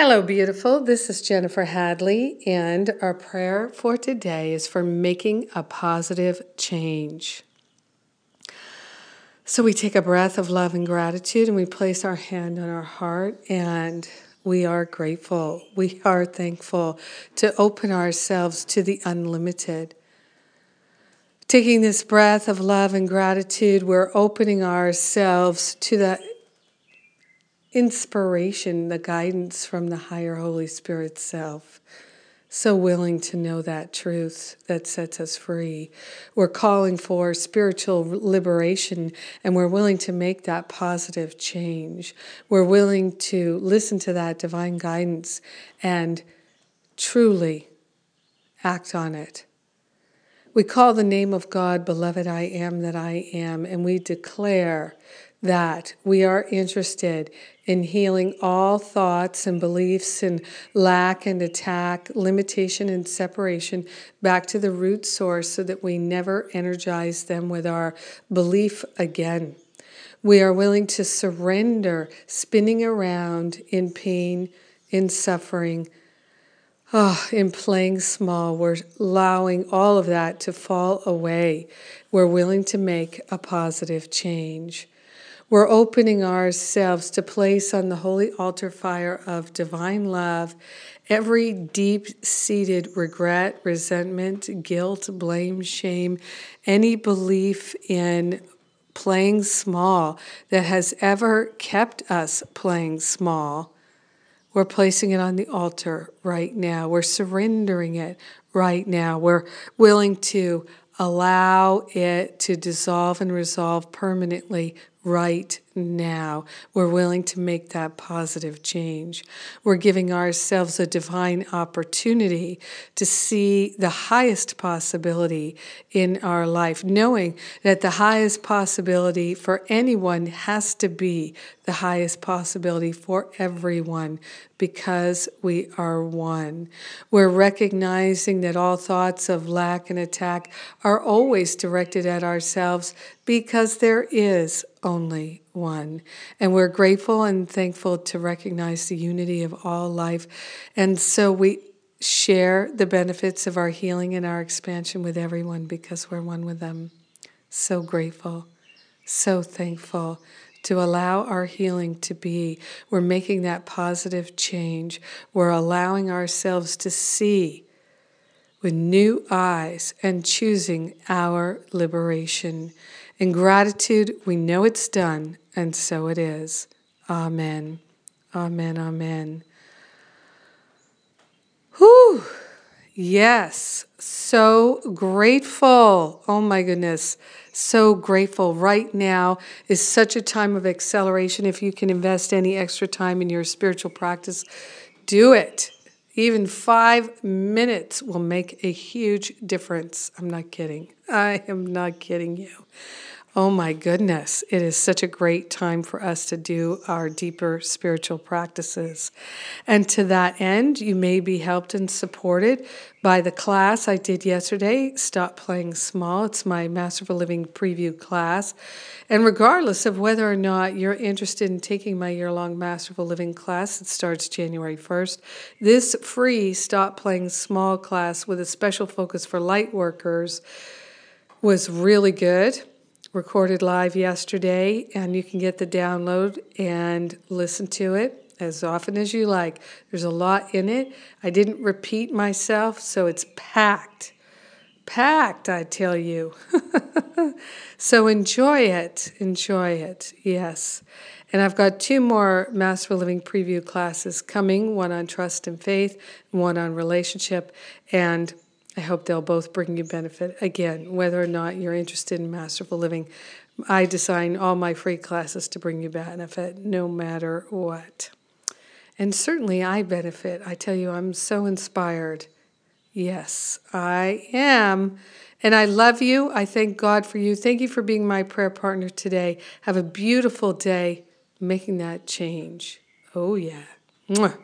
Hello, beautiful. This is Jennifer Hadley, and our prayer for today is for making a positive change. So we take a breath of love and gratitude and we place our hand on our heart and we are grateful. We are thankful to open ourselves to the unlimited. Taking this breath of love and gratitude, we're opening ourselves to the inspiration, the guidance from the higher Holy Spirit self. So willing to know that truth that sets us free. We're calling for spiritual liberation and we're willing to make that positive change. We're willing to listen to that divine guidance and truly act on it. We call the name of God, Beloved I Am That I Am, and we declare that we are interested in healing all thoughts and beliefs and lack and attack, limitation and separation back to the root source so that we never energize them with our belief again. We are willing to surrender spinning around in pain, in suffering, oh, in playing small. We're allowing all of that to fall away. We're willing to make a positive change. We're opening ourselves to place on the holy altar fire of divine love every deep seated regret, resentment, guilt, blame, shame, any belief in playing small that has ever kept us playing small. We're placing it on the altar right now. We're surrendering it right now. We're willing to allow it to dissolve and resolve permanently right now. We're willing to make that positive change. We're giving ourselves a divine opportunity to see the highest possibility in our life, knowing that the highest possibility for anyone has to be the highest possibility for everyone because we are one. We're recognizing that all thoughts of lack and attack are always directed at ourselves because there is only one. And we're grateful and thankful to recognize the unity of all life. And so we share the benefits of our healing and our expansion with everyone because we're one with them. So grateful, so thankful to allow our healing to be. We're making that positive change. We're allowing ourselves to see with new eyes and choosing our liberation. In gratitude, we know it's done, and so it is. Amen. Amen. Amen. Whew. Yes. So grateful. Oh my goodness. So grateful. Right now is such a time of acceleration. If you can invest any extra time in your spiritual practice, do it. Even five minutes will make a huge difference. I'm not kidding. I am not kidding you. Oh my goodness, it is such a great time for us to do our deeper spiritual practices. And to that end, you may be helped and supported by the class I did yesterday, Stop Playing Small. It's my Masterful Living preview class. And regardless of whether or not you're interested in taking my year long Masterful Living class, it starts January 1st. This free Stop Playing Small class with a special focus for light workers was really good recorded live yesterday, and you can get the download and listen to it as often as you like. There's a lot in it. I didn't repeat myself, so it's packed. Packed, I tell you. so enjoy it. Enjoy it. Yes. And I've got two more Master Living preview classes coming one on trust and faith, one on relationship. And I hope they'll both bring you benefit. Again, whether or not you're interested in masterful living, I design all my free classes to bring you benefit no matter what. And certainly I benefit. I tell you, I'm so inspired. Yes, I am. And I love you. I thank God for you. Thank you for being my prayer partner today. Have a beautiful day making that change. Oh, yeah. Mwah.